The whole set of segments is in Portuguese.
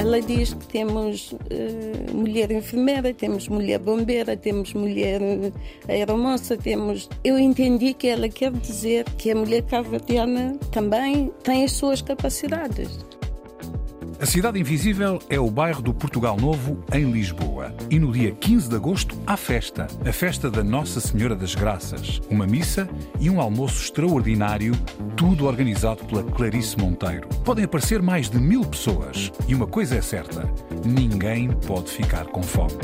Ela diz que temos uh, mulher enfermeira, temos mulher bombeira, temos mulher uh, aeromoça, temos. Eu entendi que ela quer dizer que a mulher cavadiana também tem as suas capacidades. A Cidade Invisível é o bairro do Portugal Novo, em Lisboa. E no dia 15 de agosto há festa. A festa da Nossa Senhora das Graças. Uma missa e um almoço extraordinário, tudo organizado pela Clarice Monteiro. Podem aparecer mais de mil pessoas. E uma coisa é certa: ninguém pode ficar com fome.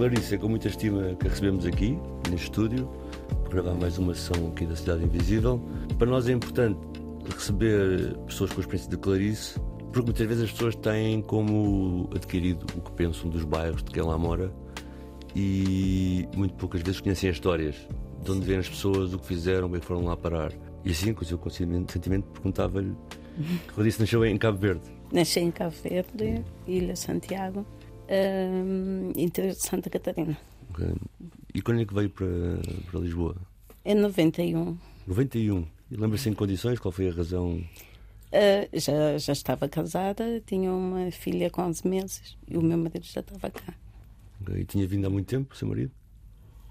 Clarice, é com muita estima que a recebemos aqui, neste estúdio, para gravar mais uma sessão aqui da Cidade Invisível. Para nós é importante receber pessoas com a experiência de Clarice, porque muitas vezes as pessoas têm como adquirido o que pensam dos bairros de quem lá mora e muito poucas vezes conhecem as histórias, de onde vêm as pessoas, o que fizeram, bem foram lá parar. E assim, com o seu sentimento, perguntava-lhe. Clarice nasceu em Cabo Verde. Nasci em Cabo Verde, Ilha Santiago uh, interior de Santa Catarina. Okay. E quando é que veio para, para Lisboa? Em 91. 91. E lembra-se em condições? Qual foi a razão? Uh, já, já estava casada, tinha uma filha com 11 meses e o meu marido já estava cá. Okay. E tinha vindo há muito tempo, seu marido?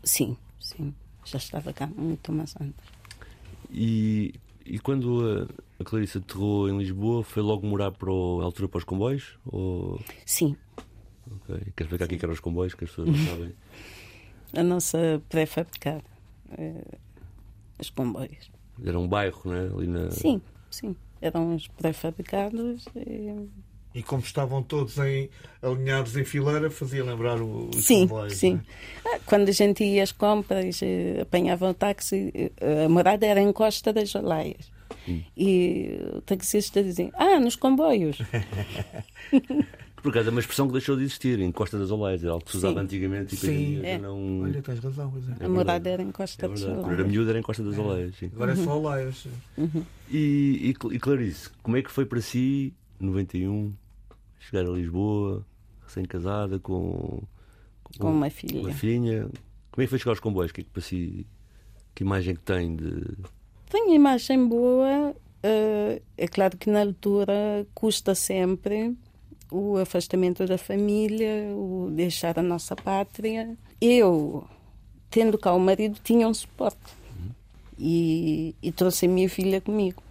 Sim, sim. Já estava cá muito mais antes. E, e quando a, a Clarice aterrou em Lisboa, foi logo morar para o, a altura para os comboios? Ou... Sim, Ok. Queres explicar aqui que eram os comboios, que as pessoas não sabem? A nossa pré-fabricada. É, os comboios. Era um bairro, não é? Ali na... Sim, sim. Eram os pré-fabricados. E... e... como estavam todos em, alinhados em fileira, fazia lembrar os sim, comboios. Sim, é? Quando a gente ia às compras, eh, apanhava o táxi, eh, a morada era em Costa das Olaias. Hum. E o taxista dizia: Ah, nos comboios. Por acaso é uma expressão que deixou de existir, em Costa das Olaias, é algo que se usava antigamente e sim. É. não. Olha, tens razão. É. A morada era em Costa é das. Quando era miúdo era em Costa das é. Olaias. Sim. Agora é só Olaias. Uhum. E, e, e, Clarice, como é que foi para si, 91, chegar a Lisboa, recém-casada, com, com, com, uma filha. Uma filha. Como é que foi chegar aos comboios? Que, é que para si, que imagem que tem de. Tem imagem boa. Uh, é claro que na altura custa sempre o afastamento da família, o deixar a nossa pátria. Eu, tendo cá o marido, tinha um suporte. Uhum. E, e, trouxe a minha filha comigo.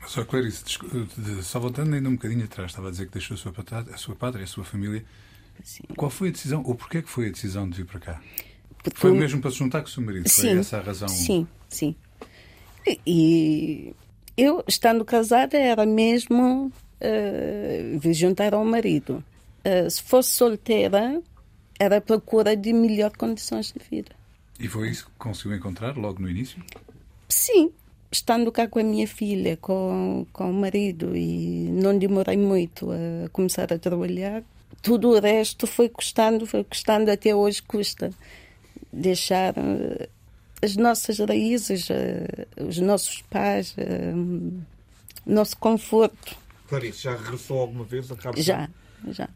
Mas, ó, Clarice, só voltando ainda um bocadinho atrás, estava a dizer que deixou a sua pátria, a sua, pátria, a sua família. Sim. Qual foi a decisão, ou porquê que foi a decisão de vir para cá? Porque foi mesmo para se juntar com o seu marido? Sim, foi essa a razão? Sim, sim. E eu, estando casada, era mesmo uh, juntar ao marido. Uh, se fosse solteira, era a procura de melhor condições de vida. E foi isso que conseguiu encontrar logo no início? Sim, estando cá com a minha filha, com, com o marido, e não demorei muito a começar a trabalhar. Tudo o resto foi custando, foi custando, até hoje custa. Deixar uh, as nossas raízes, os nossos pais, nosso conforto. Clarice, já regressou alguma vez a Cabo Já, já.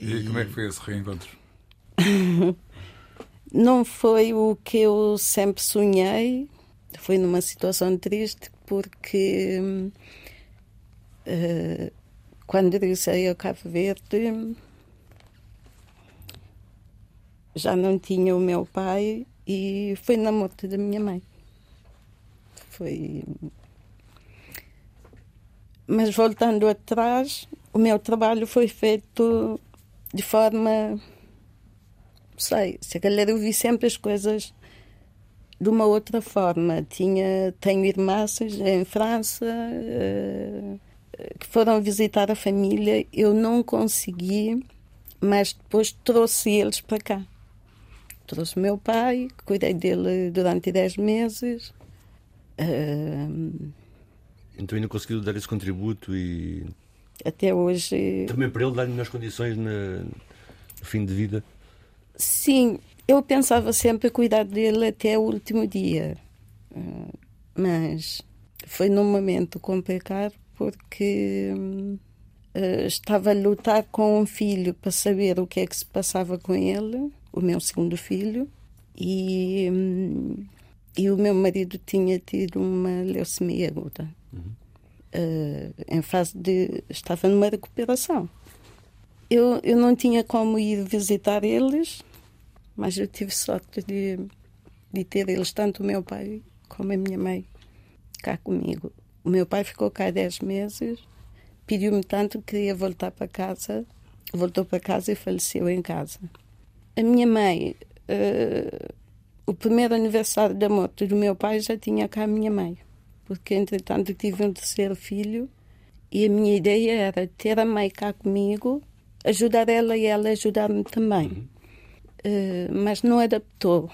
E, e como é que foi esse reencontro? Não foi o que eu sempre sonhei. Foi numa situação triste porque uh, quando regressei ao Cabo Verde já não tinha o meu pai e foi na morte da minha mãe. Foi mas voltando atrás, o meu trabalho foi feito de forma. Sei, se calhar eu vi sempre as coisas de uma outra forma. Tinha, tenho irmãs em França, uh, que foram visitar a família, eu não consegui, mas depois trouxe eles para cá. Trouxe meu pai, cuidei dele durante 10 meses. Uh, então ainda conseguiu dar esse contributo e. Até hoje. Também para ele dar melhores condições na, no fim de vida? Sim, eu pensava sempre cuidar dele até o último dia. Uh, mas foi num momento complicado porque uh, estava a lutar com um filho para saber o que é que se passava com ele, o meu segundo filho, e, um, e o meu marido tinha tido uma leucemia aguda. Uh, em fase de. estava numa recuperação. Eu, eu não tinha como ir visitar eles, mas eu tive sorte de, de ter eles, tanto o meu pai como a minha mãe, cá comigo. O meu pai ficou cá 10 meses, pediu-me tanto que queria voltar para casa, voltou para casa e faleceu em casa. A minha mãe, uh, o primeiro aniversário da morte do meu pai já tinha cá a minha mãe, porque entretanto tive um terceiro filho e a minha ideia era ter a mãe cá comigo, ajudar ela e ela ajudar-me também. Uh, mas não adaptou.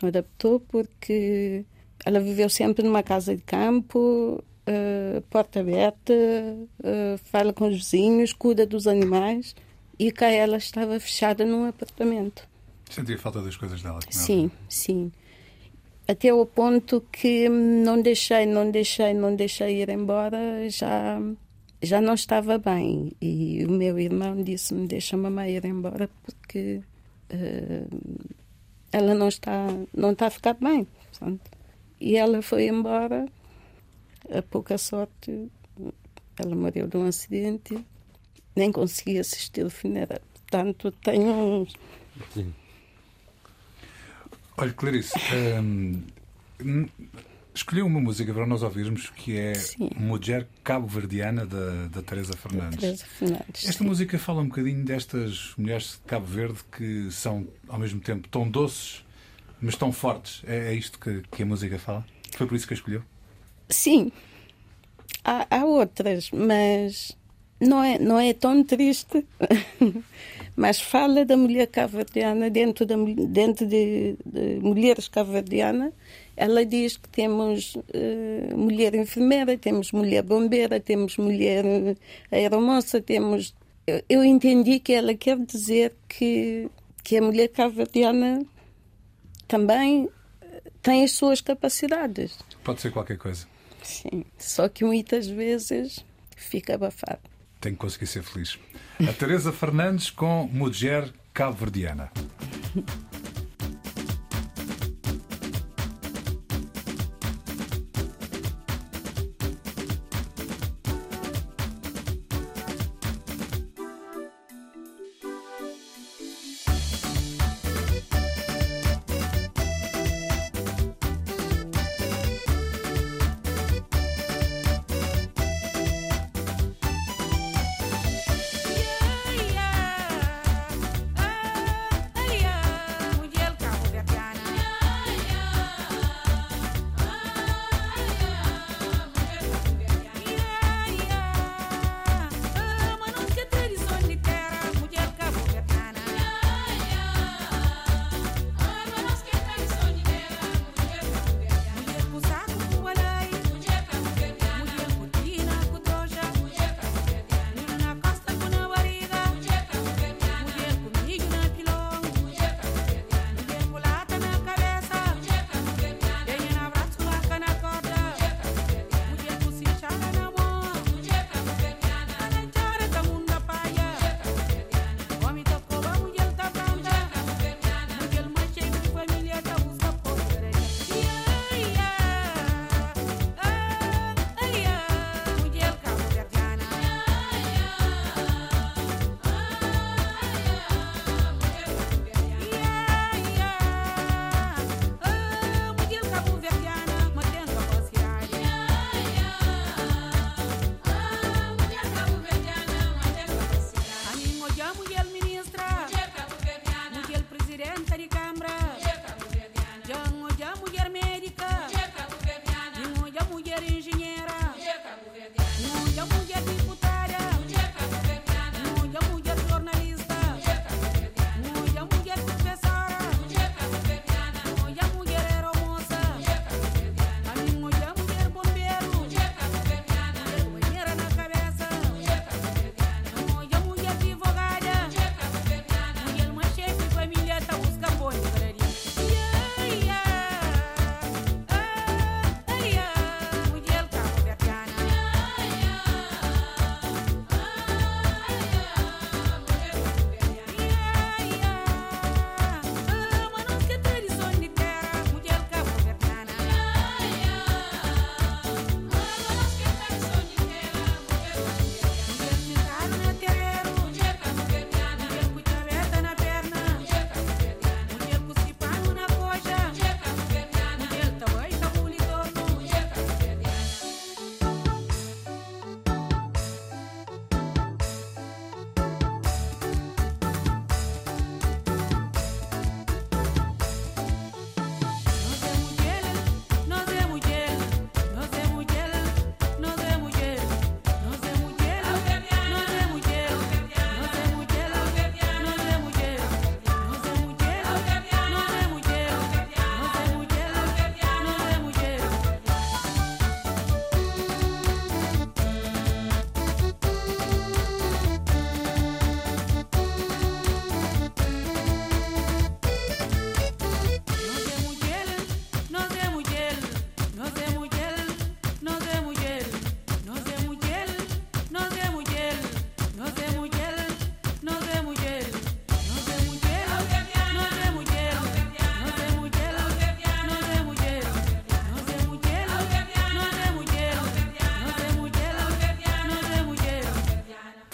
Não adaptou porque ela viveu sempre numa casa de campo, uh, porta aberta, uh, fala com os vizinhos, cuida dos animais e cá ela estava fechada num apartamento. Sentia falta das coisas dela? Sim, sim. Até o ponto que não deixei, não deixei, não deixei ir embora, já já não estava bem. E o meu irmão disse-me: Deixa a mamãe ir embora porque uh, ela não está, não está a ficar bem. Portanto. E ela foi embora a pouca sorte, ela morreu de um acidente, nem consegui assistir o funeral. Portanto, tenho. Sim. Olha, Clarice, hum, escolheu uma música para nós ouvirmos que é Sim. Mulher Cabo-Verdiana da, da Teresa Fernandes. Teresa Fernandes. Esta sim. música fala um bocadinho destas mulheres de Cabo Verde que são ao mesmo tempo tão doces, mas tão fortes. É, é isto que, que a música fala? Foi por isso que a escolheu? Sim, há, há outras, mas não é, não é tão triste. mas fala da mulher cabo-verdiana dentro, da, dentro de, de mulheres cabo-verdianas. Ela diz que temos uh, mulher enfermeira, temos mulher bombeira, temos mulher aeromoça, temos... Eu, eu entendi que ela quer dizer que, que a mulher cabo-verdiana também tem as suas capacidades. Pode ser qualquer coisa. Sim, só que muitas vezes fica abafado. Tem que conseguir ser feliz. A Teresa Fernandes com Mulher Cabo-Verdiana.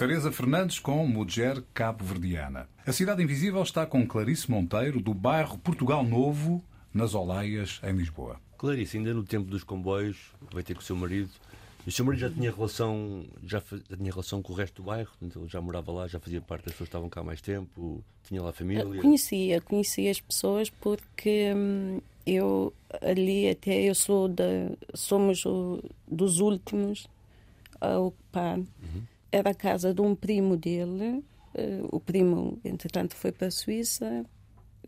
Teresa Fernandes com Mulher Cabo-Verdiana. A Cidade Invisível está com Clarice Monteiro, do bairro Portugal Novo, nas Olaias, em Lisboa. Clarice, ainda no tempo dos comboios, vai ter com o seu marido. E o seu marido já tinha relação, já, já tinha relação com o resto do bairro, então ele já morava lá, já fazia parte das pessoas que estavam cá há mais tempo, tinha lá família. Conhecia, conhecia as pessoas porque hum, eu ali até eu sou da somos o, dos últimos a ocupar. Uhum. Era a casa de um primo dele. Uh, o primo, entretanto, foi para a Suíça.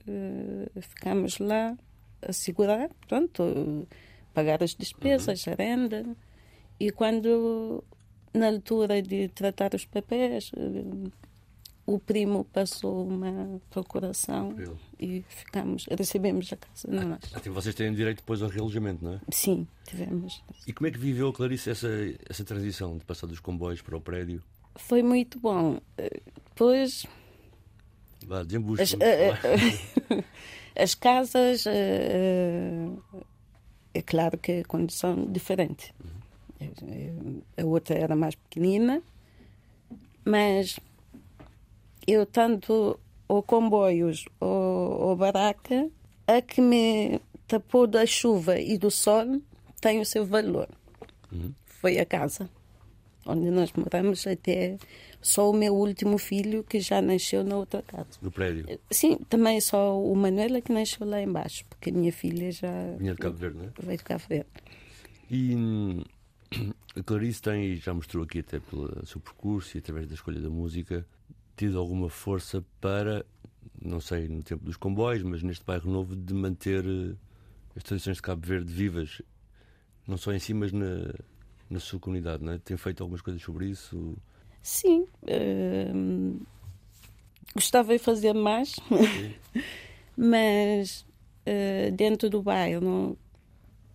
Uh, ficámos lá a segurar, pronto, pagar as despesas, uhum. a renda. E quando, na altura de tratar os papéis, uh, o primo passou uma procuração e ficamos, recebemos a casa. Não, ah, Até vocês têm direito depois ao realojamento, não é? Sim, tivemos. E como é que viveu, Clarice, essa, essa transição de passar dos comboios para o prédio? Foi muito bom. Depois. Vá, desembuste. As, uh, as casas. Uh, é claro que a condição diferente. Uhum. A outra era mais pequenina, mas eu tanto ou comboios ou, ou baraca, a que me tapou da chuva e do sol tem o seu valor. Uhum. Foi a casa onde nós moramos até só o meu último filho que já nasceu na outra casa. No prédio? Sim, também só o Manuela que nasceu lá embaixo, porque a minha filha já... Vinha de Cabo Verde, não é? Veio de Cabo Verde. E hum, a Clarice tem, já mostrou aqui até pelo seu percurso e através da escolha da música, tido alguma força para, não sei, no tempo dos comboios, mas neste bairro novo, de manter eh, as tradições de Cabo Verde vivas, não só em si, mas na, na sua comunidade, não é? Tem feito algumas coisas sobre isso? Sim. Uh, gostava de fazer mais, mas uh, dentro do bairro,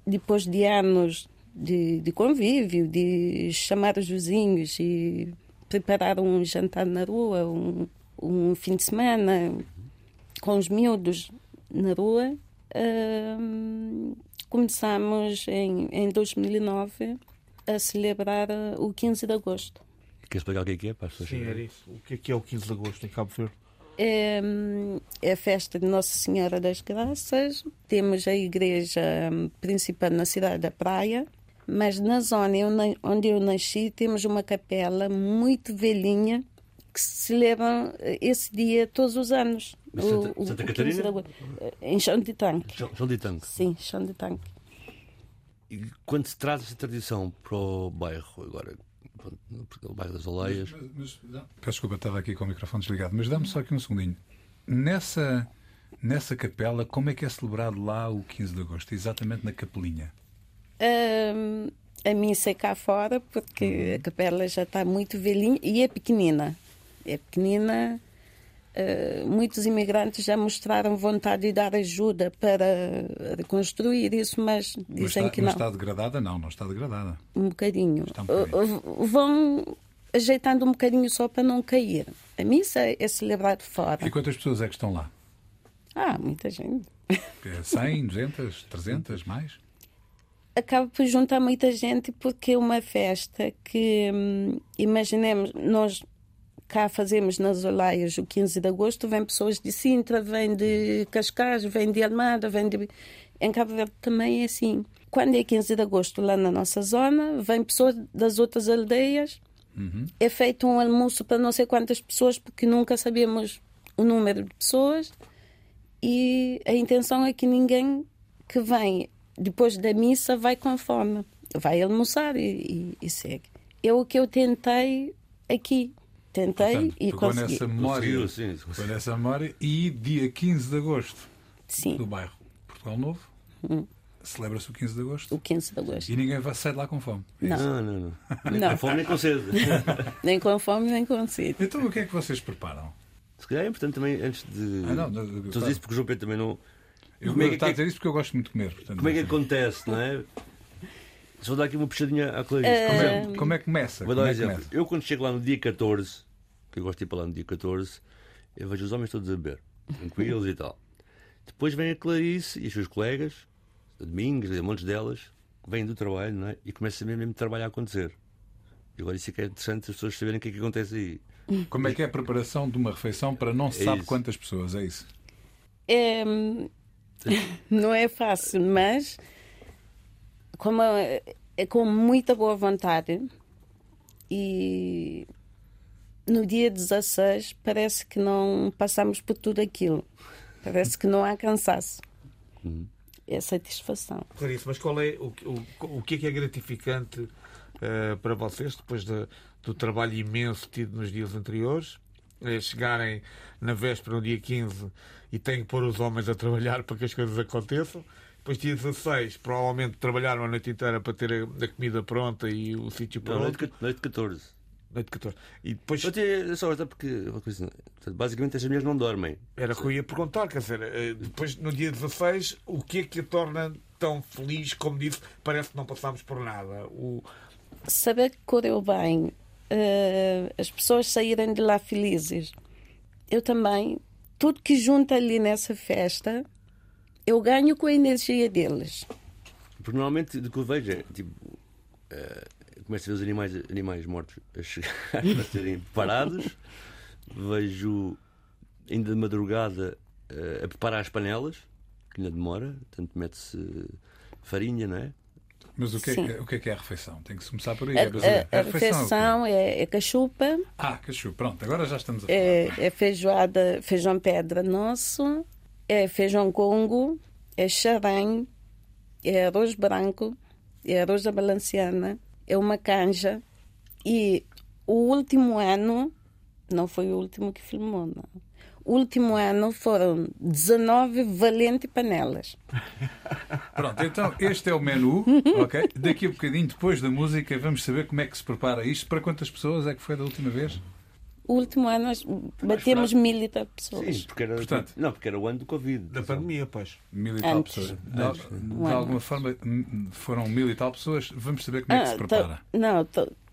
depois de anos de, de convívio, de chamar os vizinhos e preparar um jantar na rua, um, um fim de semana com os miúdos na rua. Uh, começamos em, em 2009 a celebrar o 15 de agosto. Queres explicar o que é que é? Para Sim, era isso. O que é que é o 15 de agosto em Cabo Verde? É, é a festa de Nossa Senhora das Graças. Temos a igreja principal na cidade da Praia, mas na zona onde eu nasci temos uma capela muito velhinha que se celebra eh, esse dia todos os anos. Santa, o, Santa o Catarina? Em chão de tanque. Chão de tanque. Sim, chão de tanque. E quando se traz essa tradição para o bairro, agora, o bairro das Oleias. Mas, mas, peço desculpa, estava aqui com o microfone desligado, mas dá-me só aqui um segundinho. Nessa, nessa capela, como é que é celebrado lá o 15 de agosto? Exatamente na capelinha? A missa cá fora, porque uhum. a capela já está muito velhinha e é pequenina. É pequenina. Uh, muitos imigrantes já mostraram vontade de dar ajuda para reconstruir isso, mas dizem mas está, que não. Mas está degradada? Não, não está degradada. Um bocadinho. Um bocadinho. Uh, vão ajeitando um bocadinho só para não cair. A missa é celebrada fora. E quantas pessoas é que estão lá? Ah, muita gente. 100, 200, 300, mais? Acaba por juntar muita gente porque é uma festa que, hum, imaginemos, nós cá fazemos nas Olaias o 15 de agosto, vêm pessoas de Sintra, vêm de Cascais, vêm de Almada, vêm de... Em Cabo Verde também é assim. Quando é 15 de agosto lá na nossa zona, vêm pessoas das outras aldeias, uhum. é feito um almoço para não sei quantas pessoas, porque nunca sabemos o número de pessoas, e a intenção é que ninguém que vem depois da missa vai com fome, vai almoçar e, e, e segue. É o que eu tentei aqui. Tentei Portanto, e consegui. Nessa memória, sim, sim. nessa memória e dia 15 de agosto sim. do bairro Portugal Novo. Hum. Celebra-se o 15 de agosto? O 15 de agosto. E ninguém vai sair lá com fome? Não. Não, não, não. Nem não. com fome, nem com sede. nem com fome, nem com sede. Então o que é que vocês preparam? Se calhar é importante também, antes de. Ah, não, não, a isso porque o João Pedro também não eu como é que, está a dizer isso porque eu gosto muito de comer. Portanto, como é que acontece, não é? Só dar aqui uma puxadinha à Clarice. Uh... Como, é, como, é, que começa? Vou dar um é exemplo. Eu, quando chego lá no dia 14, que eu gosto de ir para lá no dia 14, eu vejo os homens todos a beber, tranquilos e tal. Depois vem a Clarice e as suas colegas, Domingos, a montes delas, que vêm do trabalho, não é? E começa mesmo, mesmo trabalho a acontecer. E agora isso é que é interessante as pessoas saberem o que é que acontece aí. Como é que é a preparação de uma refeição para não se sabe isso. quantas pessoas? É isso? É, não é fácil, mas como é, com muita boa vontade e no dia 16 parece que não passamos por tudo aquilo. Parece que não há cansaço. É satisfação. Clarice, mas qual é o, o, o que é que é gratificante eh, para vocês depois de- do trabalho imenso tido nos dias anteriores? É chegarem na véspera, no dia 15, e têm que pôr os homens a trabalhar para que as coisas aconteçam. Depois, dia 16, provavelmente trabalharam a noite inteira para ter a, a comida pronta e o sítio noite, pronto. de- noite de 14. Noite 14. E depois Eu tinha- só até porque uma coisa, portanto, basicamente as mulheres não dormem. Era o que eu ia perguntar, quer dizer, eh, depois no dia 16, o que é que a torna tão feliz? Como disse, parece que não passámos por nada. O, saber que correu bem, eh, as pessoas saírem de lá felizes. Eu também, tudo que junta ali nessa festa, eu ganho com a energia deles. Porque normalmente do que eu vejo é tipo. eu começo a ver os animais, animais mortos a chegar a serem parados, vejo ainda de madrugada eh, a preparar as panelas, que ainda demora, portanto mete-se farinha, não é? Mas o que, é Sim. que, o que é que é a refeição? Tem que começar por aí. A, é a- a é quê? refeição é, é cachupa, Ah, cachu. Pronto, agora já estamos a falar. é, é feijoada, feijão pedra nosso, é feijão congo, é charém, é arroz branco, é arroz da balanciana, é uma canja. E o último ano, não foi o último que filmou, não. Último ano foram 19 valente panelas. Pronto, então este é o menu, ok? Daqui a bocadinho, depois da música, vamos saber como é que se prepara isto. Para quantas pessoas é que foi da última vez? O último ano nós batemos mil e tal pessoas. Sim, porque era, Portanto- não, porque era o ano do Covid. da pandemia, pois. Mil e tal Antes. pessoas. De, Antes. de Um ano. alguma forma, foram mil e tal pessoas. Vamos saber como é que se Ah, prepara. não,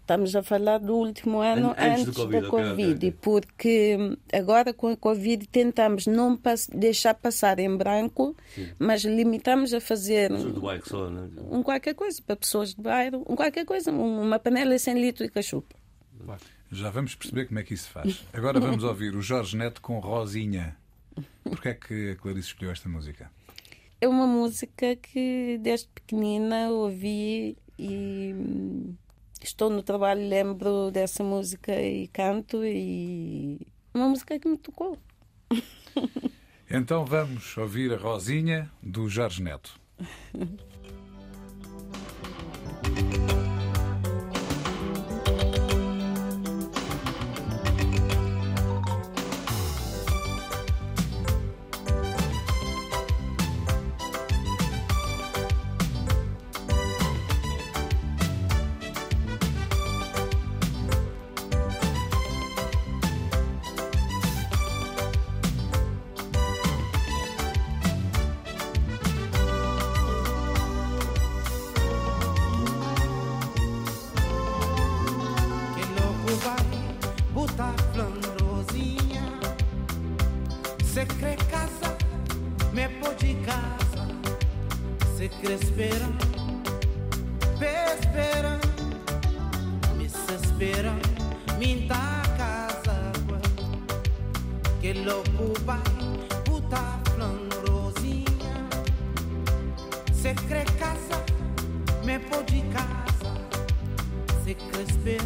estamos a falar do último ano An- antes antes, do Covid, da Covid, ok. porque hum, agora com a Covid tentamos não pass- deixar passar em branco, mas limitamos a fazer Pessoas do bairro só, não é? um qualquer coisa para pessoas de bairro, um qualquer coisa, um- uma panela de 100 litros e cachupa. Já vamos perceber como é que isso se faz. Agora vamos ouvir o Jorge Neto com Rosinha. Porquê é que a Clarice escolheu esta música? É uma música que desde pequenina ouvi e hum, estou no trabalho, lembro dessa música e canto e uma música que me tocou. Então vamos ouvir a Rosinha do Jorge Neto. Que louco vai botar flambrosinha Se crê casa, me pode casa se crespera,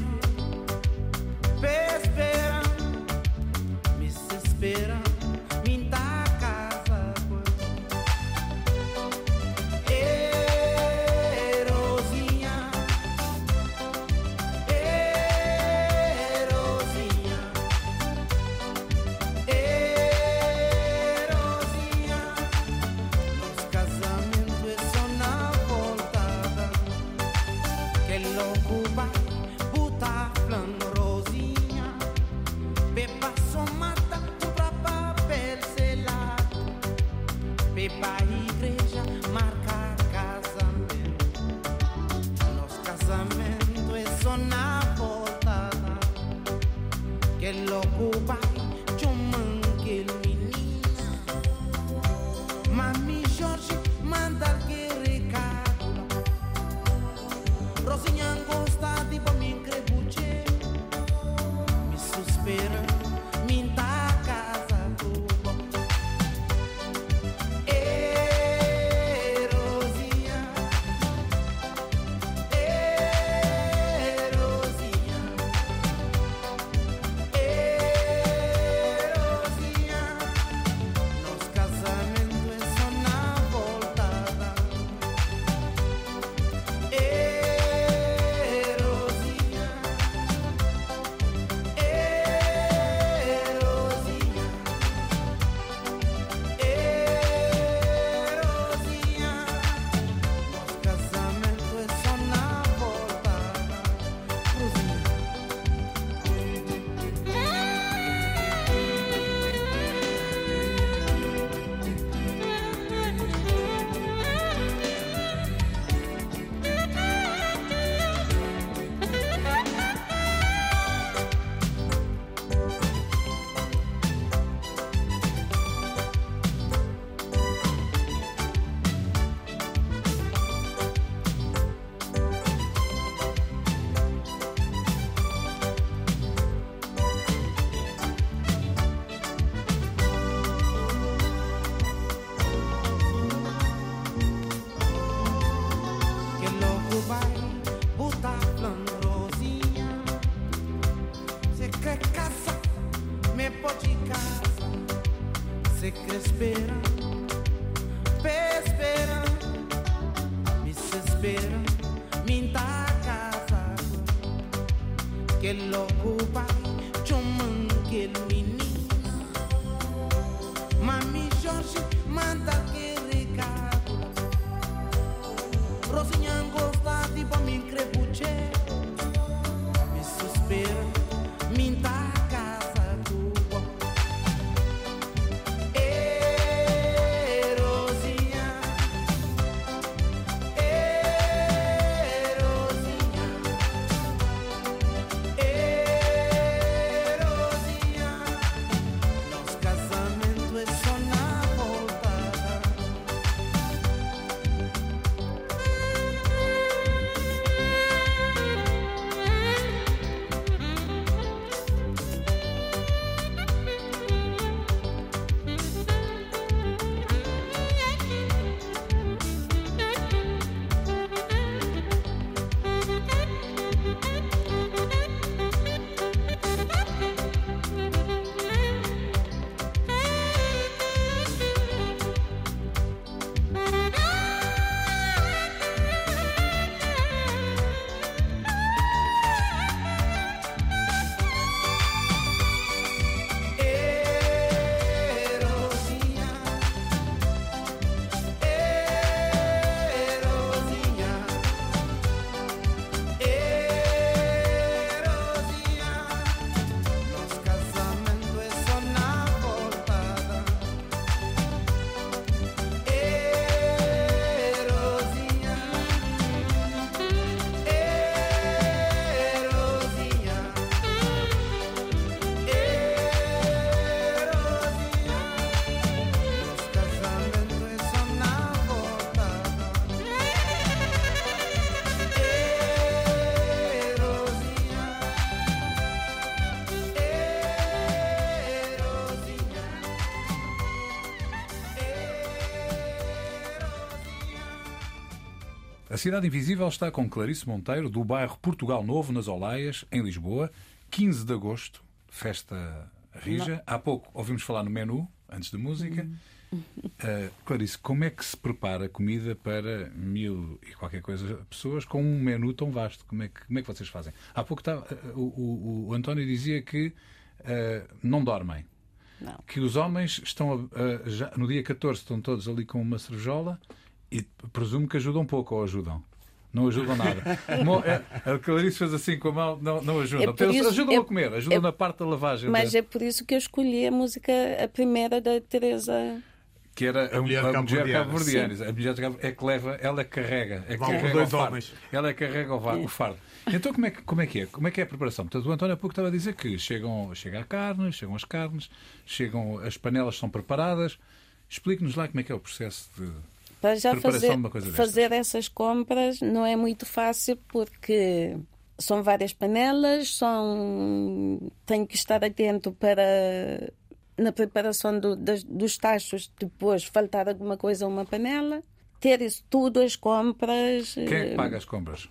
espera, me se espera, sé que espera, me espera, me espera, minta casa, que lo Cidade Invisível está com Clarice Monteiro, do bairro Portugal Novo, nas Olaias, em Lisboa. 15 de agosto, festa rija. Há pouco ouvimos falar no menu, antes da música. Uh, Clarice, como é que se prepara comida para mil e qualquer coisa pessoas com um menu tão vasto? Como é que, como é que vocês fazem? Há pouco estava, uh, o, o- o António dizia que uh, não dormem. Não. Que os homens estão já, no dia 14 estão todos ali com uma cervejola e presumo que ajudam pouco ou ajudam. Não ajudam nada. É, A Clarice fez assim com a mão, não, não ajudam. É por isso- ajudam é- a comer, ajudam é- na parte da lavagem. Mas é por isso que eu escolhi a música, a primeira da Teresa. que era a, A mulher cabo-verdiana. A mulher cabo- é que leva, ela carrega. É que Vão carrega dois o fardo. homens. Ela é que carrega o fardo. Então como é, que, como é que é? Como é que é a preparação? Portanto, o António há pouco estava a dizer que chegam, chega a carne, chegam as carnes, chegam as panelas são preparadas. Explique-nos lá como é que é o processo de. Para já fazer, fazer essas compras não é muito fácil porque são várias panelas, são... tenho que estar atento para na preparação do- das- dos tachos, depois faltar alguma coisa a uma panela, ter isso tudo, as compras. Quem é que eh, paga as compras?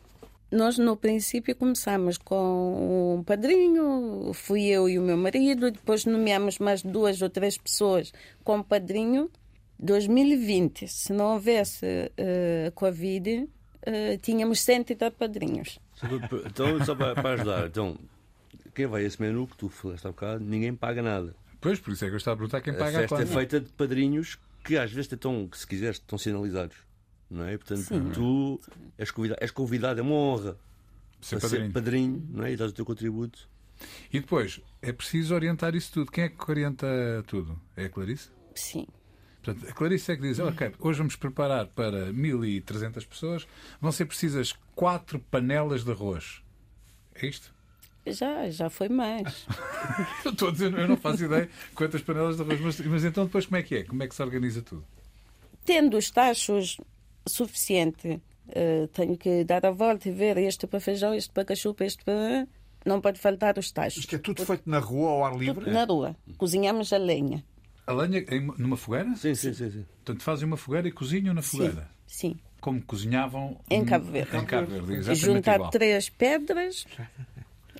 Nós, no princípio, começamos com um padrinho, fui eu e o meu marido, depois nomeamos mais duas ou três pessoas como padrinho. 2020, se não houvesse eh, Covid, eh, tínhamos 110 padrinhos. Então, só para, para ajudar, então, quem vai a esse menu que tu falaste há bocado, ninguém paga nada. Pois, por isso é que eu estava a perguntar quem A paga a festa é feita de padrinhos que às vezes estão, que se quiseres, estão sinalizados. Não é? Portanto, tu és convidado, és convidado, é uma honra Ser para padrinho. ser padrinho, não é? E dás o teu contributo. E depois, é preciso orientar isso tudo. Quem é que orienta tudo? É a Clarice? Sim. Portanto, a Clarice é que diz: ok, hoje vamos preparar para 1300 pessoas, vão ser precisas quatro panelas de arroz. É isto? Já, já foi mais. Eu estou a dizer, eu não faço ideia quantas panelas de arroz, mas, mas então depois como é que é? Como é que se organiza tudo? Tendo os tachos suficiente, eh, tenho que dar a volta e ver este para feijão, este para cachupa, este para. Não pode faltar os tachos. Isto é tudo feito na rua, ao ar livre? Tudo na rua. Cozinhamos a lenha. A lenha em- numa fogueira? Sim, sim, sim. sim. Portanto, fazem uma fogueira e cozinham na fogueira. Sim. Como cozinhavam Em Cabo Verde. Em Cabo Verde, exatamente Juntar igual. três pedras,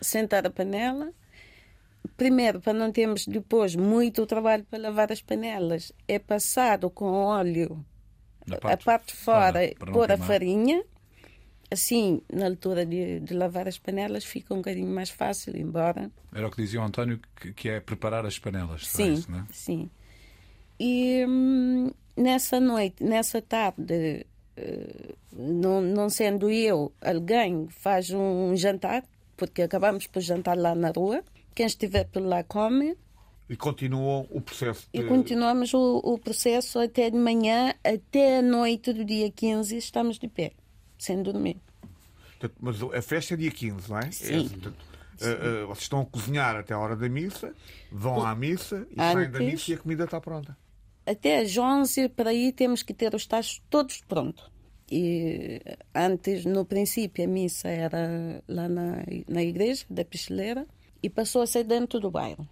sentar a panela. Primeiro, para não termos depois muito trabalho para lavar as panelas, é passado com óleo Na a parte de fora, para não pôr a farinha, Assim, na altura de, de lavar as panelas, fica um bocadinho mais fácil, embora. Era o que dizia o António, que, que é preparar as panelas. Sim, isso, não é? sim. E hum, nessa noite, nessa tarde, eh, não, não sendo eu, alguém faz um jantar, porque acabamos por jantar lá na rua. Quem estiver por lá come E continuam o processo de... e continuamos o, o processo até de manhã, até a noite do dia 15, estamos de pé, sem dormir. Mas a festa é dia 15, não é? Sim. É, portanto, eh, eh, vocês estão a cozinhar até a hora da missa, vão à missa e saem da Antes- missa e a comida está pronta. Até às 11 para aí temos que ter os tachos todos prontos. E antes, no princípio, a missa era lá na, na igreja da Picheleira e passou a ser dentro do bairro.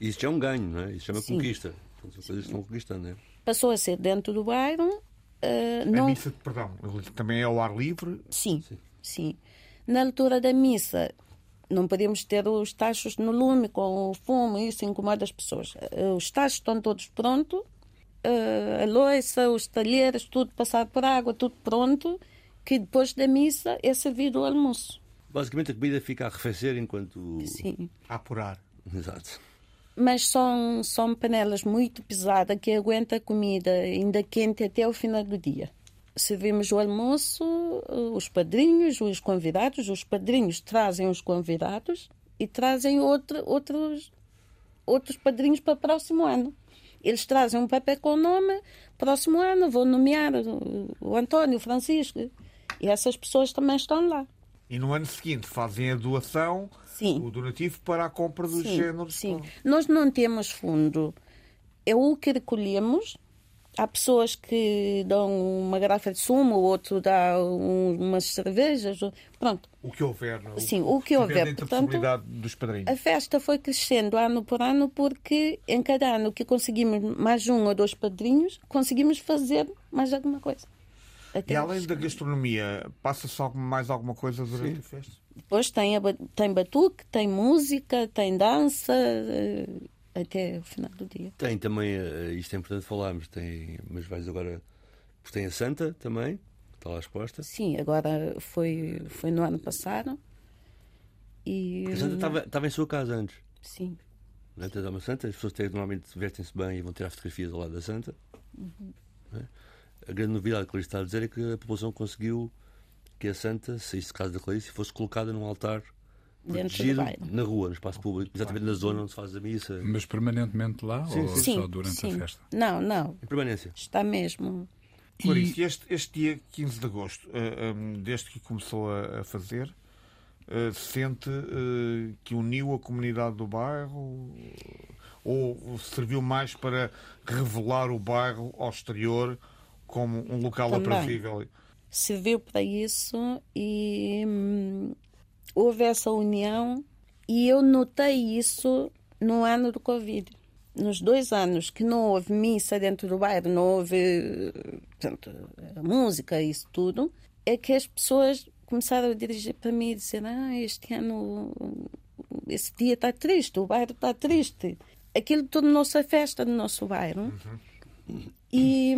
Isso já é um ganho, não é? Isso chama Sim. conquista. Portanto, são coisas estão conquistando, não é? Passou a ser dentro do bairro. A não, missa, perdão, também é ao ar livre. Sim, sim. Na altura da missa, não podíamos ter os tachos no lume com o fumo, isso incomoda as pessoas. Eh, Os tachos estão todos prontos, eh, a louça, os talheres, tudo passado por água, tudo pronto, que depois da missa é servido o almoço. Basicamente a comida fica a arrefecer enquanto. Sim. A apurar. Exato. Mas são, são panelas muito pesadas que aguentam a comida ainda quente até o final do dia. Servimos o almoço, eh, os padrinhos, os convidados. Os padrinhos trazem os convidados e trazem outro, outros, outros padrinhos para o próximo ano. Eles trazem um papel com o nome, próximo ano vou nomear o, António, o Francisco. E essas pessoas também estão lá. E no ano seguinte fazem a doação, Sim. o donativo para a compra dos Sim, géneros. sim. Nós não temos fundo. É o que recolhemos. Há pessoas que dão uma garrafa de sumo, o outro dá um- umas cervejas. Pronto. O que houver. não é? Sim, o que houver. Portanto, dos padrinhos. A festa foi crescendo ano por ano porque em cada ano que conseguimos mais um ou dois padrinhos, conseguimos fazer mais alguma coisa. Até E além da gastronomia, passa-se mais alguma coisa durante a festa? Depois tem, a tem batuque, tem música, tem dança, eh, até o final do dia. Tem também, eh, isto é importante falarmos, tem, mas vais agora. Porque tem a Santa também, que está lá exposta. Sim, agora foi, foi no ano passado. E. A Santa estava, estava em sua casa antes. Sim, Não é? Uma Santa, as pessoas têm, normalmente vestem-se bem e vão tirar fotografias ao lado da Santa. Não é? A grande novidade que ele está a dizer é que a população conseguiu que a Santa saísse de casa da Clarice e fosse colocada num altar Dentro do protegido bairro. na rua, no espaço público, exatamente na zona onde se faz a missa, Mas permanentemente lá ou sim. só durante sim. a festa? Não, não. em permanência. Está mesmo. Clarice, este, este dia 15 de agosto, eh, hum, desde que começou a, a fazer, eh, sente eh, que uniu a comunidade do bairro ou serviu mais para revelar o bairro ao exterior como um local Também. aprazível? Serviu para isso e hum, houve essa união. E eu notei isso no ano do Covid. Nos dois anos que não houve missa dentro do bairro, não houve portanto, música, isso tudo, é que as pessoas começaram a dirigir para mim e dizer: Ah, este ano, esse dia está triste, o bairro está triste. Aquilo tornou-se a festa do nosso bairro. E,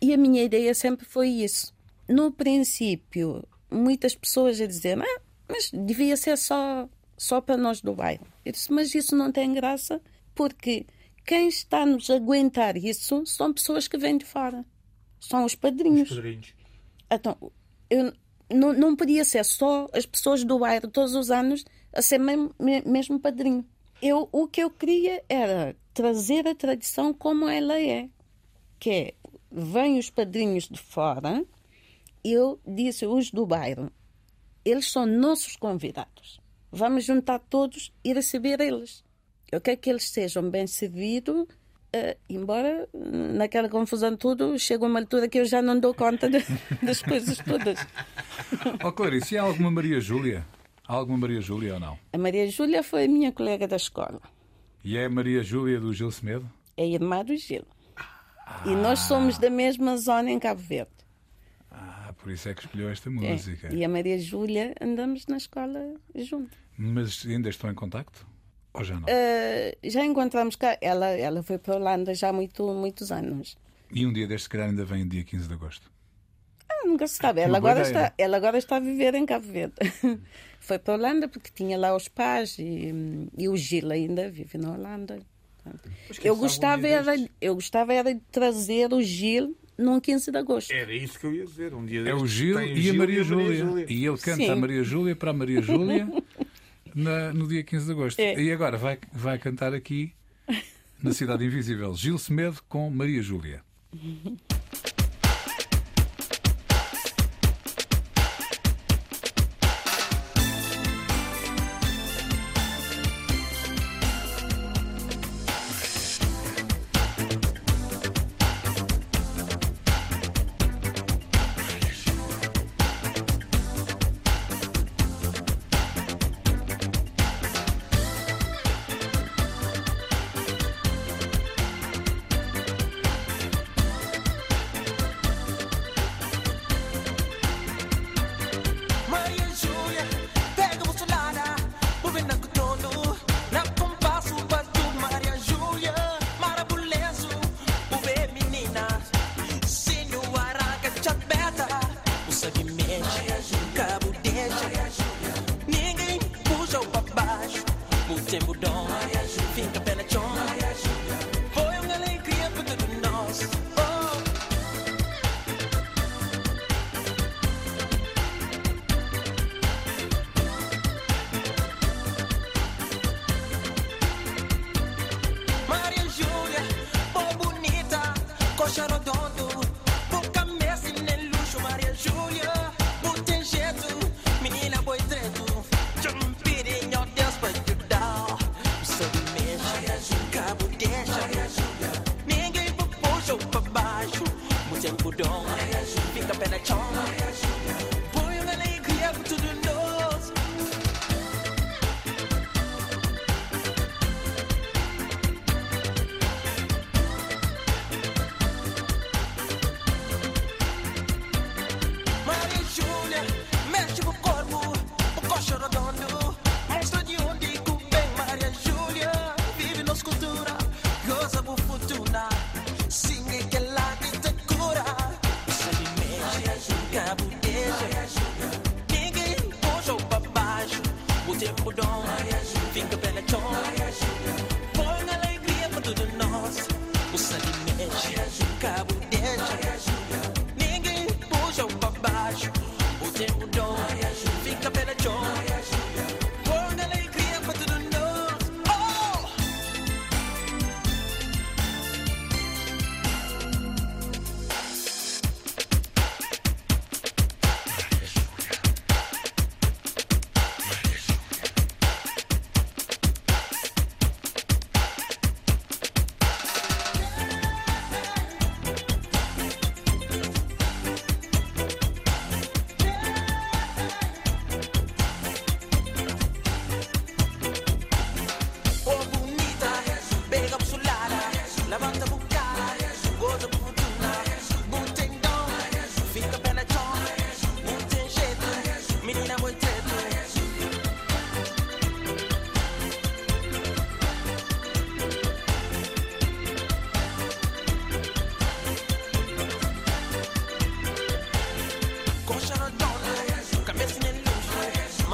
e a minha ideia sempre foi isso. No princípio, muitas pessoas a dizer, ah, mas devia ser só, só para nós do bairro. Eu disse, mas isso não tem graça, porque quem está nos aguentar isso são pessoas que vêm de fora. São os padrinhos. Os padrinhos. Então, eu, não, não podia ser só as pessoas do bairro todos os anos a ser mesmo, me- mesmo padrinho. Eu, o que eu queria era trazer a tradição como ela é, que é, vêm os padrinhos de fora, eu disse os do bairro, eles são nossos convidados. Vamos juntar todos e receber eles. Eu quero que eles sejam bem servidos, eh, embora hum, naquela confusão tudo chega uma altura que eu já não dou conta de- das coisas todas. Oh, Clarice, e há alguma Maria Júlia? Há alguma Maria Júlia ou não? A Maria Júlia foi a minha colega da escola, E é a Maria Júlia do Gil Semedo? é irmã do Gil. E nós somos da mesma zona em Cabo Verde. Por isso é que escolheu esta é. música. É. E a Maria Júlia andamos na escola juntos. Mas ainda estão em contacto? Ou já não? Uh, já encontramos cá. Ela, ela foi para a Holanda já há muito, muitos anos. E um dia deste, se calhar, ainda vem dia 15 de agosto? Ah, nunca se sabe. Ela agora, está, ela agora está a viver em Cabo Verde. foi para a Holanda porque tinha lá os pais e, e o Gil ainda vive na Holanda. Eu gostava, era, eu gostava era de trazer o Gil num 15 de agosto. Era isso que eu ia dizer. Um dia é o Gil, e, Gil a e, a Maria Júlia. E ele canta Sim. a Maria Júlia para a Maria Júlia na, no dia 15 de agosto. É. E agora vai, vai cantar aqui na Cidade Invisível. Gil Semedo com Maria Júlia.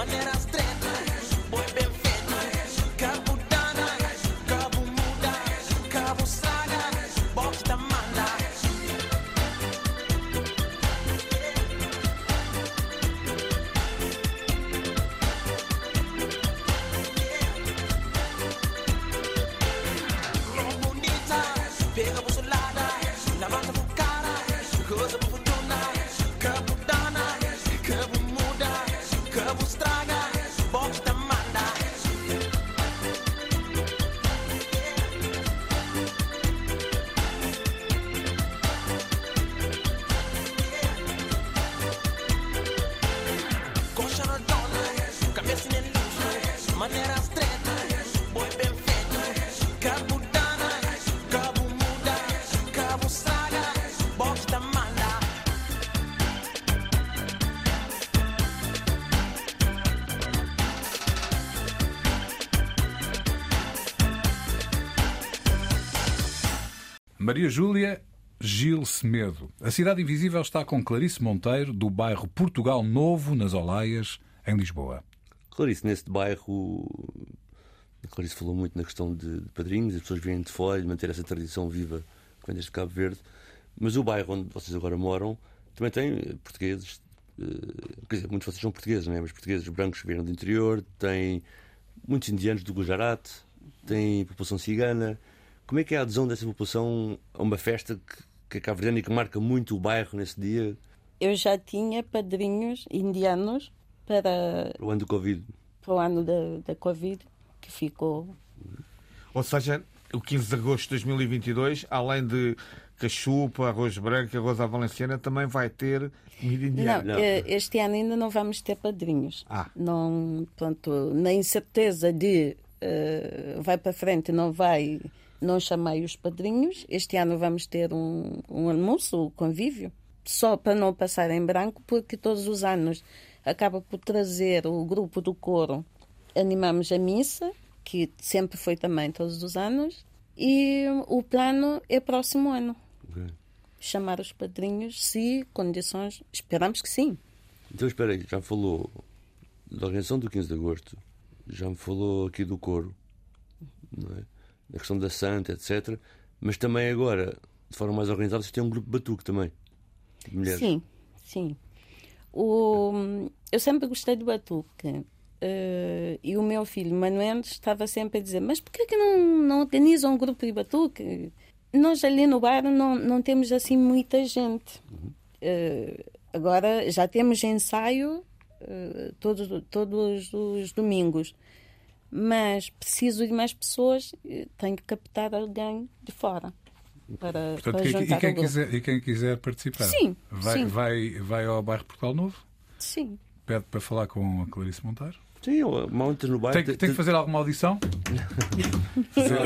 me arrastré. Maria Júlia Gil Semedo. A Cidade Invisível está com Clarice Monteiro, do bairro Portugal Novo, nas Olaias, em Lisboa. Clarice, neste bairro, Clarice falou muito na questão de, padrinhos, as pessoas vêm de fora e manter essa tradição viva que vem desde Cabo Verde. Mas o bairro onde vocês agora moram também tem eh, portugueses, eh, quer dizer, muitos de vocês são portugueses, não é? mas portugueses brancos que vieram do interior, tem muitos indianos do Gujarat, tem população cigana como é que é a adesão dessa população a uma festa que, que é cabo-verdiana e que marca muito o bairro nesse dia, Eu já tinha padrinhos indianos para, o ano do Covid? para o ano da, da Covid, que ficou. Ou seja, o 15 de agosto de 2022, além de cachupa, arroz branco, arroz à valenciana, também vai ter comida Não, indiana. Não. eh, este ano ainda não vamos ter padrinhos. Ah. Não, pronto, na incerteza de eh, vai para frente, não vai, não chamei os padrinhos. Este ano vamos ter um, um almoço, um convívio, só para não passar em branco, porque todos os anos acaba por trazer o grupo do coro, animamos a missa, que sempre foi também todos os anos, e o plano é próximo ano. Ok. Chamar os padrinhos, se condições, esperamos que sim. Então espera aí, já falou da organização do 15 de Agosto, já me falou aqui do coro, não é? Da questão da Santa, etc. Mas também agora, de forma mais organizada, vocês têm um grupo de batuque também, de mulheres. Sim, sim. O, eu sempre gostei do batuque. eh, e o meu filho Manuel estava sempre a dizer: Mas por que, não, não organizam um grupo de batuque? Nós ali no bar não, não temos assim muita gente. Eh, agora já temos ensaio eh, todos, todos os domingos. Mas preciso de mais pessoas, eh, tenho que captar alguém de fora para, Portanto, para quem- juntar e, quem quiser, e quem quiser participar, Sim, vai, sim. Vai, vai ao bairro Portugal Novo, Sim. pede para falar com a Clarice Monteiro. Sim, ou mal entras no bairro. Tem, que- tem que fazer alguma audição?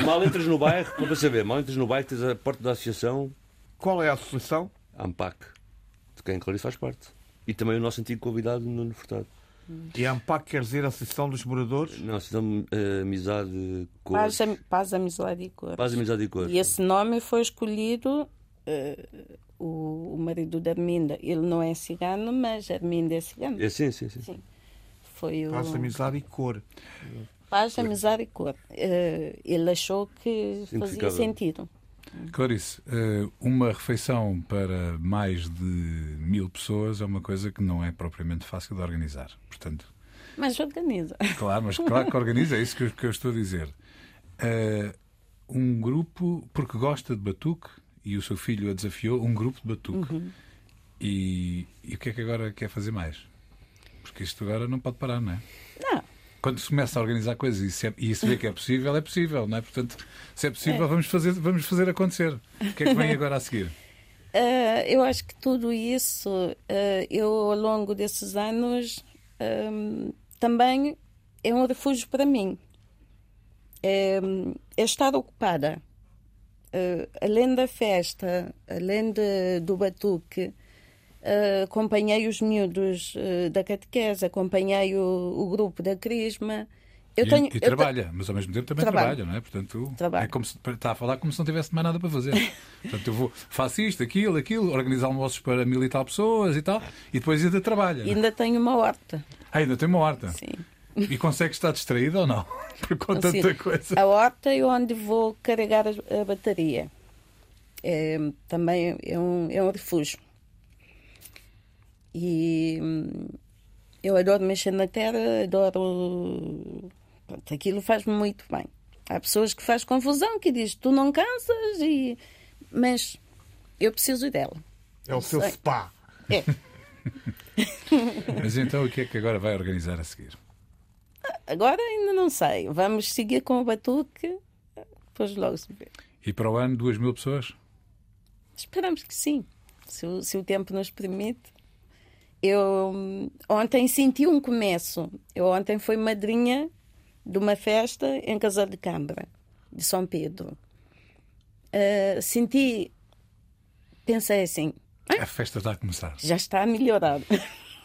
Mal entras no bairro, para saber, mal entras no bairro, tens a porta da associação Qual é a associação? AMPAC, de quem a Clarice faz parte. E também o nosso antigo convidado, Nuno Furtado. E a AMPAC quer dizer Associação dos Moradores? Não, Associação eh, Amizade Cor. Paz, am- paz, amizade e cor. Paz, Amizade e Cor. E esse nome foi escolhido. eh, o, o marido da Arminda, ele não é cigano, mas a Arminda é cigana. É, sim, sim, sim. Sim. Foi o Paz, amizade e cor. Paz, amizade e cor. Eh, ele achou que fazia sentido. Clarice, eh, uma refeição para mais de mil pessoas é uma coisa que não é propriamente fácil de organizar. Portanto, Mas organiza. claro, mas claro que organiza, é isso que eu, que eu estou a dizer. Eh, um grupo, porque gosta de batuque, e o seu filho a desafiou, um grupo de batuque. E, e o que é que agora quer fazer mais? Porque isto agora não pode parar, não é? Não, Quando se começa a organizar coisas e se, é- e se vê que é possível, é possível, não é? Portanto, se é possível, Vamos, fazer, vamos fazer acontecer. O que é que vem agora a seguir? Eh, eu acho que tudo isso, eh, eu ao longo desses anos, ehm, também é um refúgio para mim. É, é estar ocupada. Eh, além da festa, além de- do batuque, eh, acompanhei os miúdos eh, da catequese, acompanhei o, o grupo da Crisma. Eu e, tenho, e te- trabalha, mas ao mesmo tempo também Trabalho. trabalha, não é? Portanto, Trabalho. é como se, está a falar como se não tivesse mais nada para fazer. Portanto, eu vou, faço isto, aquilo, aquilo, organizar almoços para mil e tal pessoas e tal, e depois ainda trabalha. ainda tenho uma horta. Ah, ainda tem uma horta. Sim. E consegue estar distraído ou não? Por com Assim, tanta coisa. A horta é onde vou carregar a, a bateria. É, também é um, é um refúgio. E hum, eu adoro mexer na terra, adoro. Pronto, aquilo faz-me muito bem. Há pessoas que faz confusão, que diz tu não cansas, e... mas eu preciso dela. É o seu Sei. spa. É. Mas então o que é que agora vai organizar a seguir? Agora ainda não sei. Vamos seguir com o batuque, depois logo se vê. E para o ano, duas mil pessoas? Esperamos que sim, se o, se o tempo nos permite. Eu hum, ontem senti um começo. Eu ontem fui madrinha de uma festa em Casal de Câmara, de São Pedro. Ah, senti, pensei assim, A festa está a começar. já está a melhorar.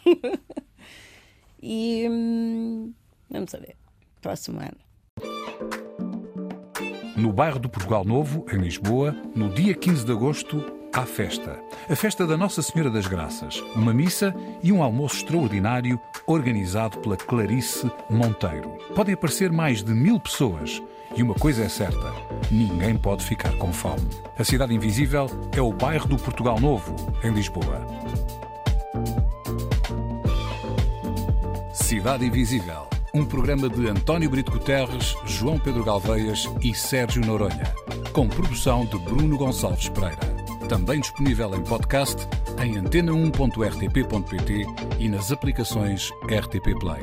e hum, vamos ver, próximo ano. No bairro do Portugal Novo, em Lisboa, no dia 15 de agosto, à festa. A festa da Nossa Senhora das Graças. Uma missa e um almoço extraordinário organizado pela Clarice Monteiro. Podem aparecer mais de mil pessoas. E uma coisa é certa: ninguém pode ficar com fome. A Cidade Invisível é o bairro do Portugal Novo, em Lisboa. Cidade Invisível. Um programa de António Brito Guterres, João Pedro Galveias e Sérgio Noronha. Com produção de Bruno Gonçalves Pereira. Também disponível em podcast em antena1.rtp.pt e nas aplicações RTP Play.